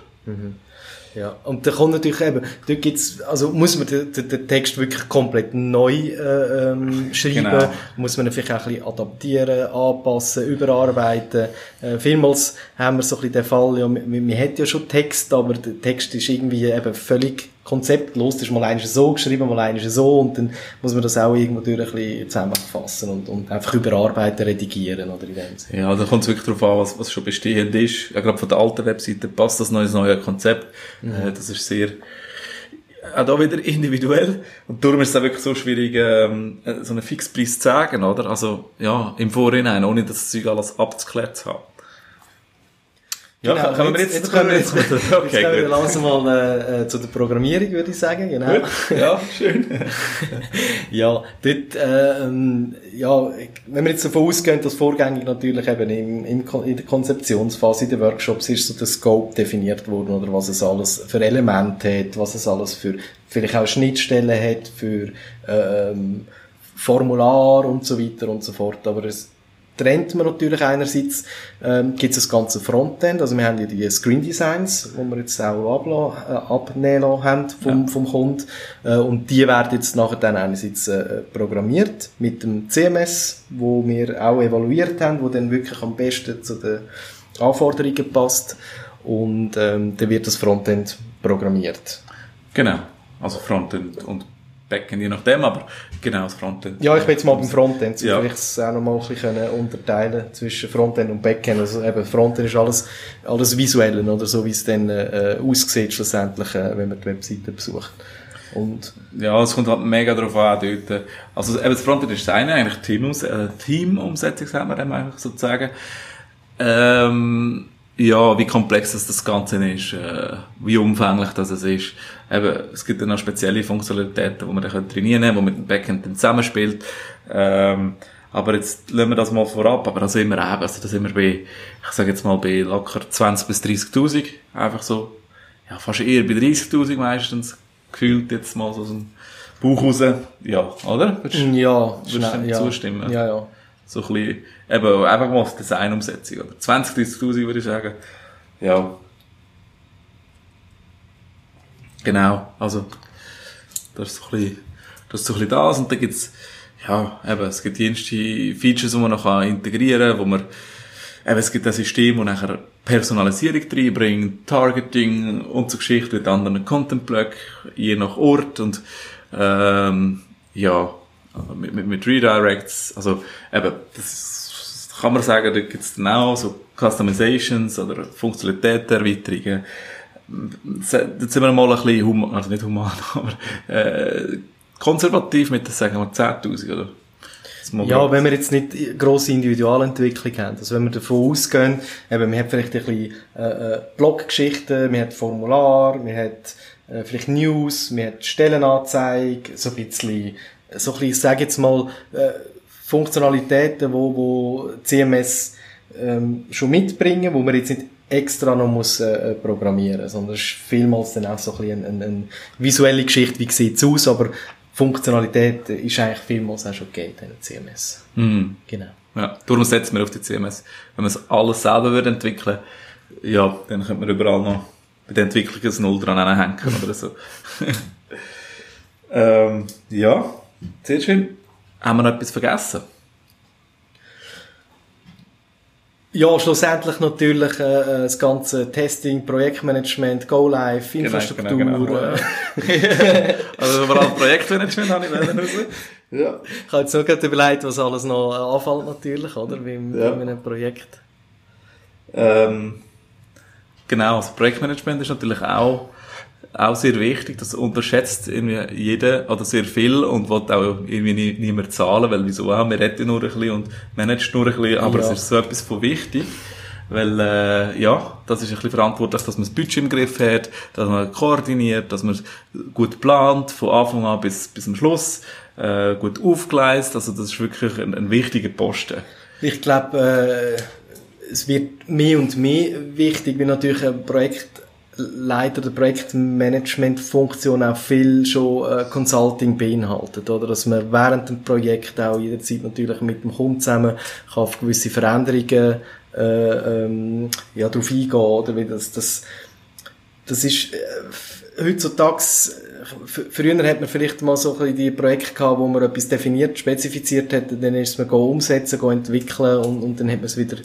Ja, und da kommt natürlich eben, dort gibt's, also muss man den, den, den Text wirklich komplett neu äh, ähm, schreiben, Genau. muss man ihn vielleicht auch ein bisschen adaptieren, anpassen, überarbeiten. Äh, vielmals haben wir so ein bisschen den Fall, ja, man, man hat ja schon Text, aber der Text ist irgendwie eben völlig konzeptlos, das ist mal eines so geschrieben, mal eines so und dann muss man das auch irgendwo durch ein bisschen zusammenfassen und, und einfach überarbeiten, redigieren oder in dem Sinne. Ja, da kommt es wirklich darauf an, was, was schon bestehend ist. Ja, gerade von der alten Webseite passt das neue, neue Konzept. Äh, das ist sehr, auch da wieder [laughs] individuell. Und darum ist es auch wirklich so schwierig, ähm, äh, so einen Fixpreis zu sagen, oder? Also, ja, im Vorhinein, ohne das Zeug alles abzuklärt zu haben. Ja, Genau, können wir jetzt, jetzt, können wir jetzt, [laughs] jetzt okay, kommen wir gut. langsam mal äh, äh, zu der Programmierung, würde ich sagen. Genau. Gut, ja, [laughs] schön. Ja, dort, äh, ähm, ja, wenn wir jetzt davon ausgehen, dass vorgängig natürlich eben im, im, in der Konzeptionsphase, in den Workshops ist so der Scope definiert worden oder was es alles für Elemente hat, was es alles für vielleicht auch Schnittstellen hat für, ähm, Formular und so weiter und so fort. Aber es trennt man natürlich einerseits, ähm, gibt es das ganze Frontend, also wir haben ja die Screen Designs, die wir jetzt auch ablassen, äh, abnehmen lassen haben vom, ja. vom Kunden, äh, und die werden jetzt nachher dann einerseits äh, programmiert mit dem CMS, wo wir auch evaluiert haben, wo dann wirklich am besten zu den Anforderungen passt. Und ähm, dann wird das Frontend programmiert. Genau, also Frontend und Backend, je nachdem, aber genau das Frontend. Ja, ich bin jetzt mal beim Frontend, so ja. vielleicht es auch noch mal ein bisschen unterteilen zwischen Frontend und Backend. Also eben, Frontend ist alles, alles visuell, oder so wie es dann äh, aussieht schlussendlich, äh, wenn man die Webseite besucht. Und ja, es kommt halt mega darauf an, dort. Also, eben, das Frontend ist das eine, eigentlich Team-Umsetzung, äh, Team haben wir dann eigentlich sozusagen. Ähm, ja, wie komplex das, das Ganze ist, äh, wie umfänglich das es ist. Eben, es gibt dann noch spezielle Funktionalitäten, die man dann trainieren kann, die mit dem Backend dann zusammenspielt. Ähm, aber jetzt lassen wir das mal vorab, aber da sind wir eben, also da sind wir bei, ich sage jetzt mal bei locker 20 bis 30.000, einfach so, ja, fast eher bei 30.000 meistens, gefühlt jetzt mal so aus dem Bauch raus, ja, oder? Würdest, ja, würdest du ja, zustimmen? Ja, ja. So ein bisschen, eben, einfach mal auf Design-Umsetzung, oder? 20, 30.000 würde ich sagen. Ja. Genau, also, das ist so ein bisschen, das ist so ein bisschen das, und dann gibt's, ja, eben, es gibt jenste Features, die man noch integrieren kann, wo man, eben, es gibt ein System, das nachher Personalisierung reinbringt, Targeting und so Geschichten mit anderen Content-Blöcken, je nach Ort und, ähm, ja, mit, mit, mit Redirects, also eben, das kann man sagen, da gibt es dann auch so Customizations oder Funktionalitätserweiterungen. Da sind wir mal ein bisschen human, also nicht human, [laughs] aber äh, konservativ mit, sagen wir, 10'000, oder? Ja, wenn wir jetzt nicht grosse Individualentwicklung haben. Also wenn wir davon ausgehen, eben, wir haben vielleicht ein bisschen äh, äh Bloggeschichten, wir haben Formular, wir haben äh, vielleicht News, wir haben Stellenanzeige, so ein bisschen so ein bisschen, sage jetzt mal, äh, Funktionalitäten, wo, wo CMS ähm, schon mitbringen, wo man jetzt nicht extra noch muss äh, programmieren, sondern es ist vielmals dann auch so ein bisschen eine, eine visuelle Geschichte, wie sieht es aus, aber Funktionalität ist eigentlich vielmals auch schon gegeben in CMS. Mhm. Genau. Ja, darum setzen wir auf die CMS. Wenn man es alles selber würde entwickeln, ja, dann könnte man überall noch bei der Entwicklung ein Null dran hängen oder so. [laughs] ähm, ja, sehr schön. Haben wir noch etwas vergessen? Ja, schlussendlich natürlich äh, äh das ganze Testing, Projektmanagement, Go-Live, genau, Infrastruktur. Genau, genau, äh. [laughs] also überall Projektmanagement habe ich raus. Ja. Ich habe jetzt nur gerade überlegt, was alles noch äh, anfällt natürlich, oder? Wie, in, ja. einem Projekt. Ähm, genau, das Projektmanagement ist natürlich auch auch sehr wichtig, das unterschätzt irgendwie jeder oder sehr viel und will auch irgendwie nie, niemand zahlen, weil wieso auch, wir retten nur ein bisschen und managt nur ein bisschen, aber ja. es ist so etwas von wichtig. Weil, äh, ja, das ist ein bisschen verantwortlich, dass man das Budget im Griff hat, dass man koordiniert, dass man gut plant, von Anfang an bis, bis zum Schluss, äh, gut aufgleist. Also, das ist wirklich ein, ein wichtiger Posten. Ich glaube, äh, es wird mehr und mehr wichtig, wie natürlich ein Projekt Leiter der Projektmanagement-Funktion auch viel schon äh, Consulting beinhaltet, oder? Dass man während dem Projekt auch jederzeit natürlich mit dem Kunden zusammen kann auf gewisse Veränderungen äh, ähm, ja, darauf eingehen, oder? Wie das, das, das ist äh, heutzutage früher hat man vielleicht mal so ein die Projekte gehabt, wo man etwas definiert, spezifiziert hat, dann ist man umsetzen, entwickeln und, und dann hat man es wieder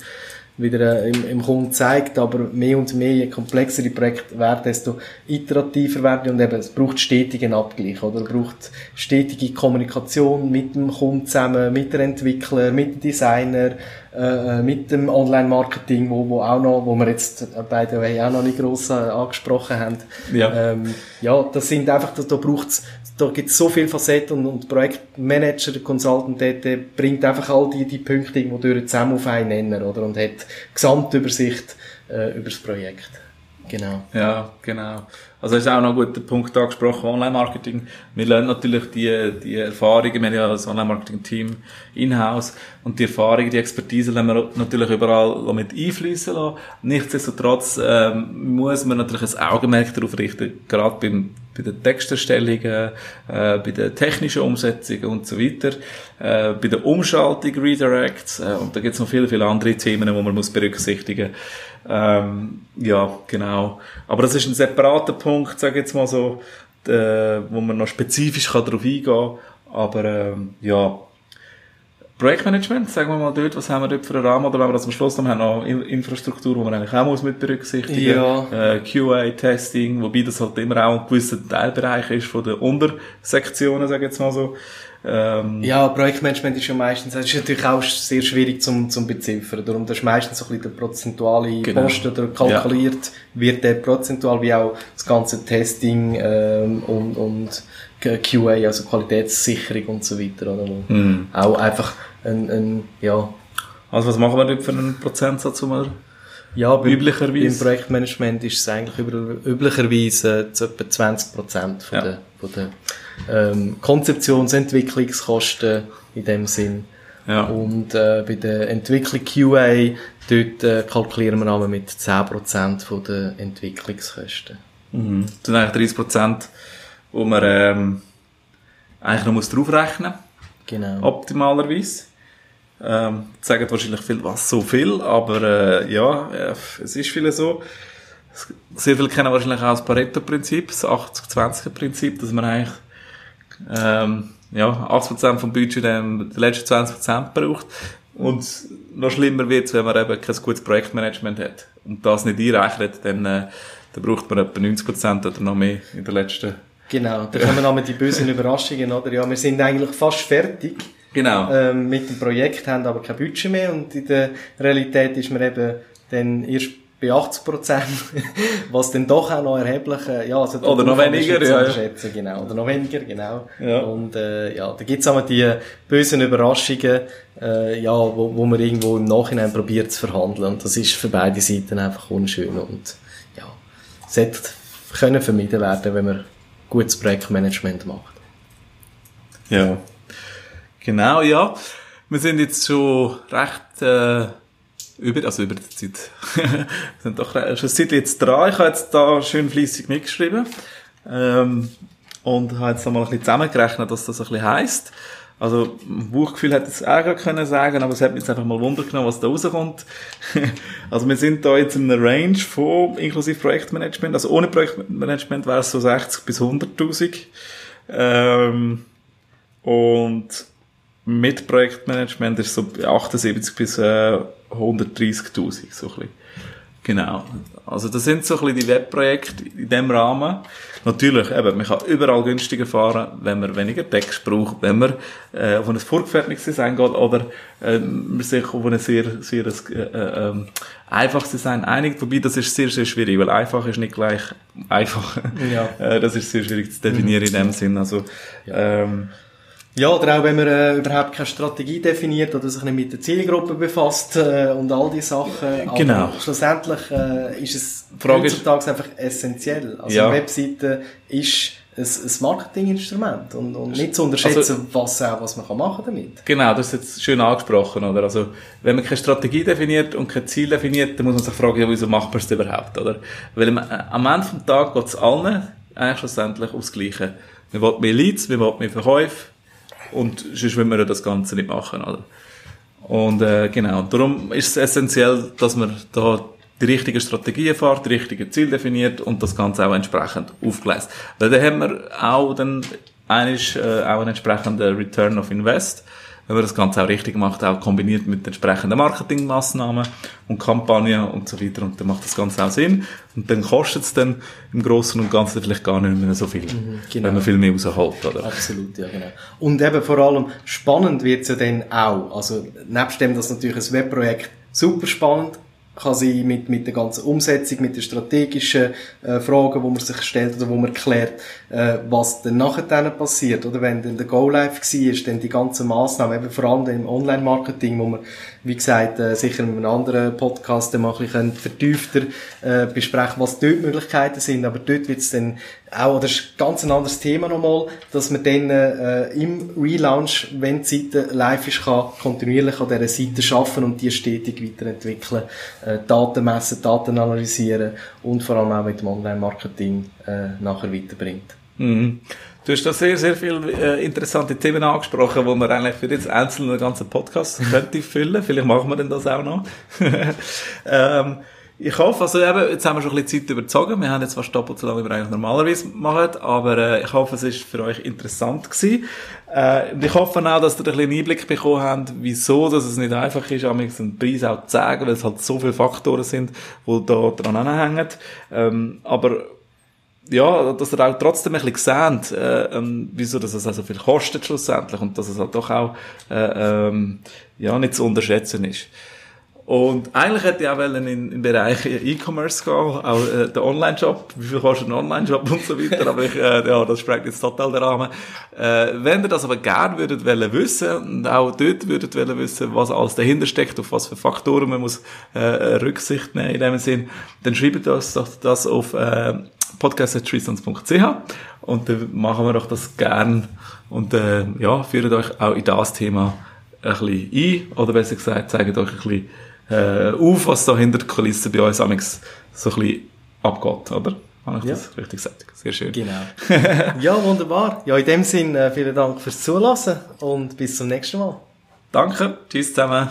wieder äh, im, im Kunden zeigt, aber mehr und mehr, je komplexer die Projekte werden, desto iterativer werden und eben, es braucht stetigen Abgleich, oder? Es braucht stetige Kommunikation mit dem Kunden zusammen, mit dem Entwickler, mit dem Designer, äh, äh, mit dem Online-Marketing, wo, wo auch noch, wo wir jetzt bei der Way auch noch nicht gross äh, angesprochen haben. Ja. Ähm, ja, das sind einfach, da, da braucht's da gibt es so viele Facetten und, und Projektmanager, Consultant, der, der bringt einfach all die, die Punkte die durch zusammen auf einen Nenner, oder? Und hat Gesamtübersicht äh, über das Projekt. Genau. Ja, genau. Also ist auch noch ein guter Punkt angesprochen, Online-Marketing. Wir lernen natürlich die, die Erfahrungen, wir haben ja das Online-Marketing-Team in-house und die Erfahrungen, die Expertise lassen wir natürlich überall mit einfließen lassen. Nichtsdestotrotz ähm, muss man natürlich ein Augenmerk darauf richten, gerade beim bei den Texterstellungen, äh, bei der technischen Umsetzung und so weiter, äh, bei der Umschaltung, Redirects, äh, und da gibt es noch viele, viele andere Themen, die man muss berücksichtigen ähm, ja, genau. Aber das ist ein separater Punkt, sage ich jetzt mal so, äh, wo man noch spezifisch darauf eingehen kann. Aber ähm, ja, Projektmanagement, sagen wir mal dort, was haben wir dort für einen Rahmen, oder wenn wir das am Schluss noch haben, noch Infrastruktur, die man eigentlich auch muss mit berücksichtigen Ja. äh, QA, Testing, wobei das halt immer auch ein gewisser Teilbereich ist von den Untersektionen, sage ich jetzt mal so. Ähm, Ja, Projektmanagement ist ja meistens, das ist natürlich auch sehr schwierig zum, zum beziffern. Darum, das ist meistens so ein bisschen der prozentuale Genau. Posten oder kalkuliert wird der prozentual, wie auch das ganze Testing, ähm, und, und QA, also Qualitätssicherung und so weiter, oder? Wo Hm. Auch einfach ein, ein, ja, Also was machen wir dort für einen Prozentsatz, wir ja, bei, Üblicherweise. Im Projektmanagement ist es eigentlich üblicherweise zu etwa 20 Prozent von Ja. der, von der ähm, Konzeptionsentwicklungskosten in dem Sinn. Ja. Und äh, bei der Entwicklung QA, dort äh, kalkulieren wir einmal mit 10% von der Entwicklungskosten. Mhm. Das sind eigentlich 30 Prozent, wo man ähm, eigentlich noch muss draufrechnen Genau. optimalerweise. Ähm, sagen wahrscheinlich viel, was so viel, aber äh, ja, äh, es ist viel so. Sehr viele kennen wahrscheinlich auch das Pareto-Prinzip, das 80-20-Prinzip, dass man eigentlich ähm, ja, 80% vom Budget dann die letzten 20% braucht. Und noch schlimmer wird es, wenn man eben kein gutes Projektmanagement hat und das nicht einrechnet, dann, äh, dann braucht man etwa 90% oder noch mehr in der letzten Genau, da kommen dann die bösen Überraschungen, oder? Ja, wir sind eigentlich fast fertig Genau. ähm, mit dem Projekt, haben aber kein Budget mehr und in der Realität ist man eben dann erst bei 80 Prozent, [laughs] was dann doch auch noch erheblich, äh, ja, also Oder noch weniger, ja, ja. genau, oder noch weniger, genau. Ja. Und äh, ja, da gibt's einmal die bösen Überraschungen, äh, ja, wo, wo man irgendwo im Nachhinein probiert zu verhandeln und das ist für beide Seiten einfach unschön und ja, sollte können vermieden werden, wenn man gutes Projektmanagement macht. Ja. Genau, ja. Wir sind jetzt schon recht äh, über, also über die Zeit. [laughs] wir sind doch schon Zeit jetzt dran. Ich habe jetzt da schön fleissig mitgeschrieben. Ähm, und habe jetzt noch mal ein bisschen zusammengerechnet, was das ein bisschen heisst. Also, ein Bauchgefühl hätte ich es auch können sagen, aber es hat mich jetzt einfach mal Wunder genommen, was da rauskommt. [laughs] also, wir sind da jetzt in einer Range von, inklusive Projektmanagement, also ohne Projektmanagement wäre es so 60 bis 100.000. Ähm, und mit Projektmanagement ist es so bei 78 bis äh, 130.000, so ein bisschen. Genau. Also das sind so ein bisschen die Webprojekte in dem Rahmen. Natürlich, eben, man kann überall günstiger fahren, wenn man weniger Text braucht, wenn man äh, auf ein vorgefertigtes Design geht oder äh, man sich auf ein sehr, sehr äh, äh, einfaches Design einigt. Wobei, das ist sehr, sehr schwierig, weil einfach ist nicht gleich einfach. Ja. [laughs] äh, das ist sehr schwierig zu definieren in dem Sinn. Also, ähm, Ja, oder auch wenn man äh, überhaupt keine Strategie definiert oder sich nicht mit der Zielgruppe befasst äh, und all die Sachen. Aber Genau. schlussendlich äh, ist es Frage ist- heutzutage einfach essentiell. Also Ja. eine Webseite ist ein, ein Marketinginstrument und, und nicht zu unterschätzen, Also- was, auch, was man kann machen damit. Genau, das ist jetzt schön angesprochen, oder? Also, wenn man keine Strategie definiert und kein Ziel definiert, dann muss man sich fragen, ja, wieso macht man es überhaupt, oder? Weil am, äh, am Ende vom Tag geht es allen eigentlich schlussendlich aufs Gleiche. Wir wollen mehr Leads, wir wollen mehr Verkäufe und sonst will man ja das Ganze nicht machen, oder? Und äh, genau, darum ist es essentiell, dass man da die richtige Strategie fährt, die richtigen Ziele definiert und das Ganze auch entsprechend aufgleist. Weil dann haben wir auch dann einisch, äh, auch einen entsprechenden Return of Invest, wenn man das Ganze auch richtig macht, auch kombiniert mit entsprechenden Marketingmaßnahmen und Kampagnen und so weiter und dann macht das Ganze auch Sinn und dann kostet es dann im Großen und Ganzen vielleicht gar nicht mehr so viel, genau. wenn man viel mehr rausholt, oder? Absolut, ja, genau. Und eben vor allem spannend wird's ja dann auch. Also, nebst dem, dass natürlich ein Webprojekt super spannend kann sein mit, mit der ganzen Umsetzung, mit den strategischen äh, Fragen, wo man sich stellt oder wo man klärt, äh, was dann nachher passiert. Oder wenn dann der Go-Live war, dann die ganzen Massnahmen, eben vor allem im Online-Marketing, wo man, wie gesagt, äh, sicher in einem anderen Podcast dann mal ein bisschen vertiefter äh, besprechen, was dort Möglichkeiten sind. Aber dort wird's dann auch, das ist ganz ein anderes Thema nochmal, dass man dann äh, im Relaunch, wenn die Seite live ist, kann kontinuierlich an dieser Seite arbeiten und die stetig weiterentwickeln, äh, Daten messen, Daten analysieren und vor allem auch mit dem Online-Marketing äh, nachher weiterbringt. Mhm. Du hast da sehr, sehr viele äh, interessante Themen angesprochen, wo man eigentlich für jetzt einzeln einen ganzen Podcast [laughs] könnte füllen. Vielleicht machen wir denn das auch noch. [laughs] ähm, ich hoffe, also eben, jetzt haben wir schon ein bisschen Zeit überzogen. Wir haben jetzt fast doppelt so lange, wie wir eigentlich normalerweise machen. Aber äh, ich hoffe, es ist für euch interessant gewesen. Äh, ich hoffe auch, dass ihr ein bisschen Einblick bekommen habt, wieso dass es nicht einfach ist, einen Preis auch zu sagen, weil es halt so viele Faktoren sind, die da dran anhängen. Ähm, aber ja, dass ihr auch trotzdem ein bisschen seht, äh, ähm, wieso dass es auch so viel kostet schlussendlich und dass es halt doch auch äh, ähm, ja, nicht zu unterschätzen ist. Und eigentlich hätte ich auch in den Bereich E-Commerce gehen, auch äh, der Online-Shop, wie viel kostet ein Online-Shop und so weiter, aber ich, äh, ja, das sprengt jetzt total den Rahmen. Äh, wenn ihr das aber gerne würdet wollen wissen und auch dort würdet wollen wissen, was alles dahinter steckt, auf was für Faktoren man muss äh, Rücksicht nehmen in dem Sinn, dann schreibt uns das auf äh, podcast.treesons.ch und dann machen wir doch das gern und äh, ja, führen euch auch in das Thema ein bisschen ein oder besser gesagt, zeigen euch ein bisschen äh, auf, was da hinter den Kulissen bei uns amigs so ein bisschen abgeht, oder? Habe ich ja. das richtig gesagt? Sehr schön. Genau. [laughs] ja, wunderbar. Ja, in dem Sinn, äh, vielen Dank fürs Zulassen und bis zum nächsten Mal. Danke. Tschüss zusammen.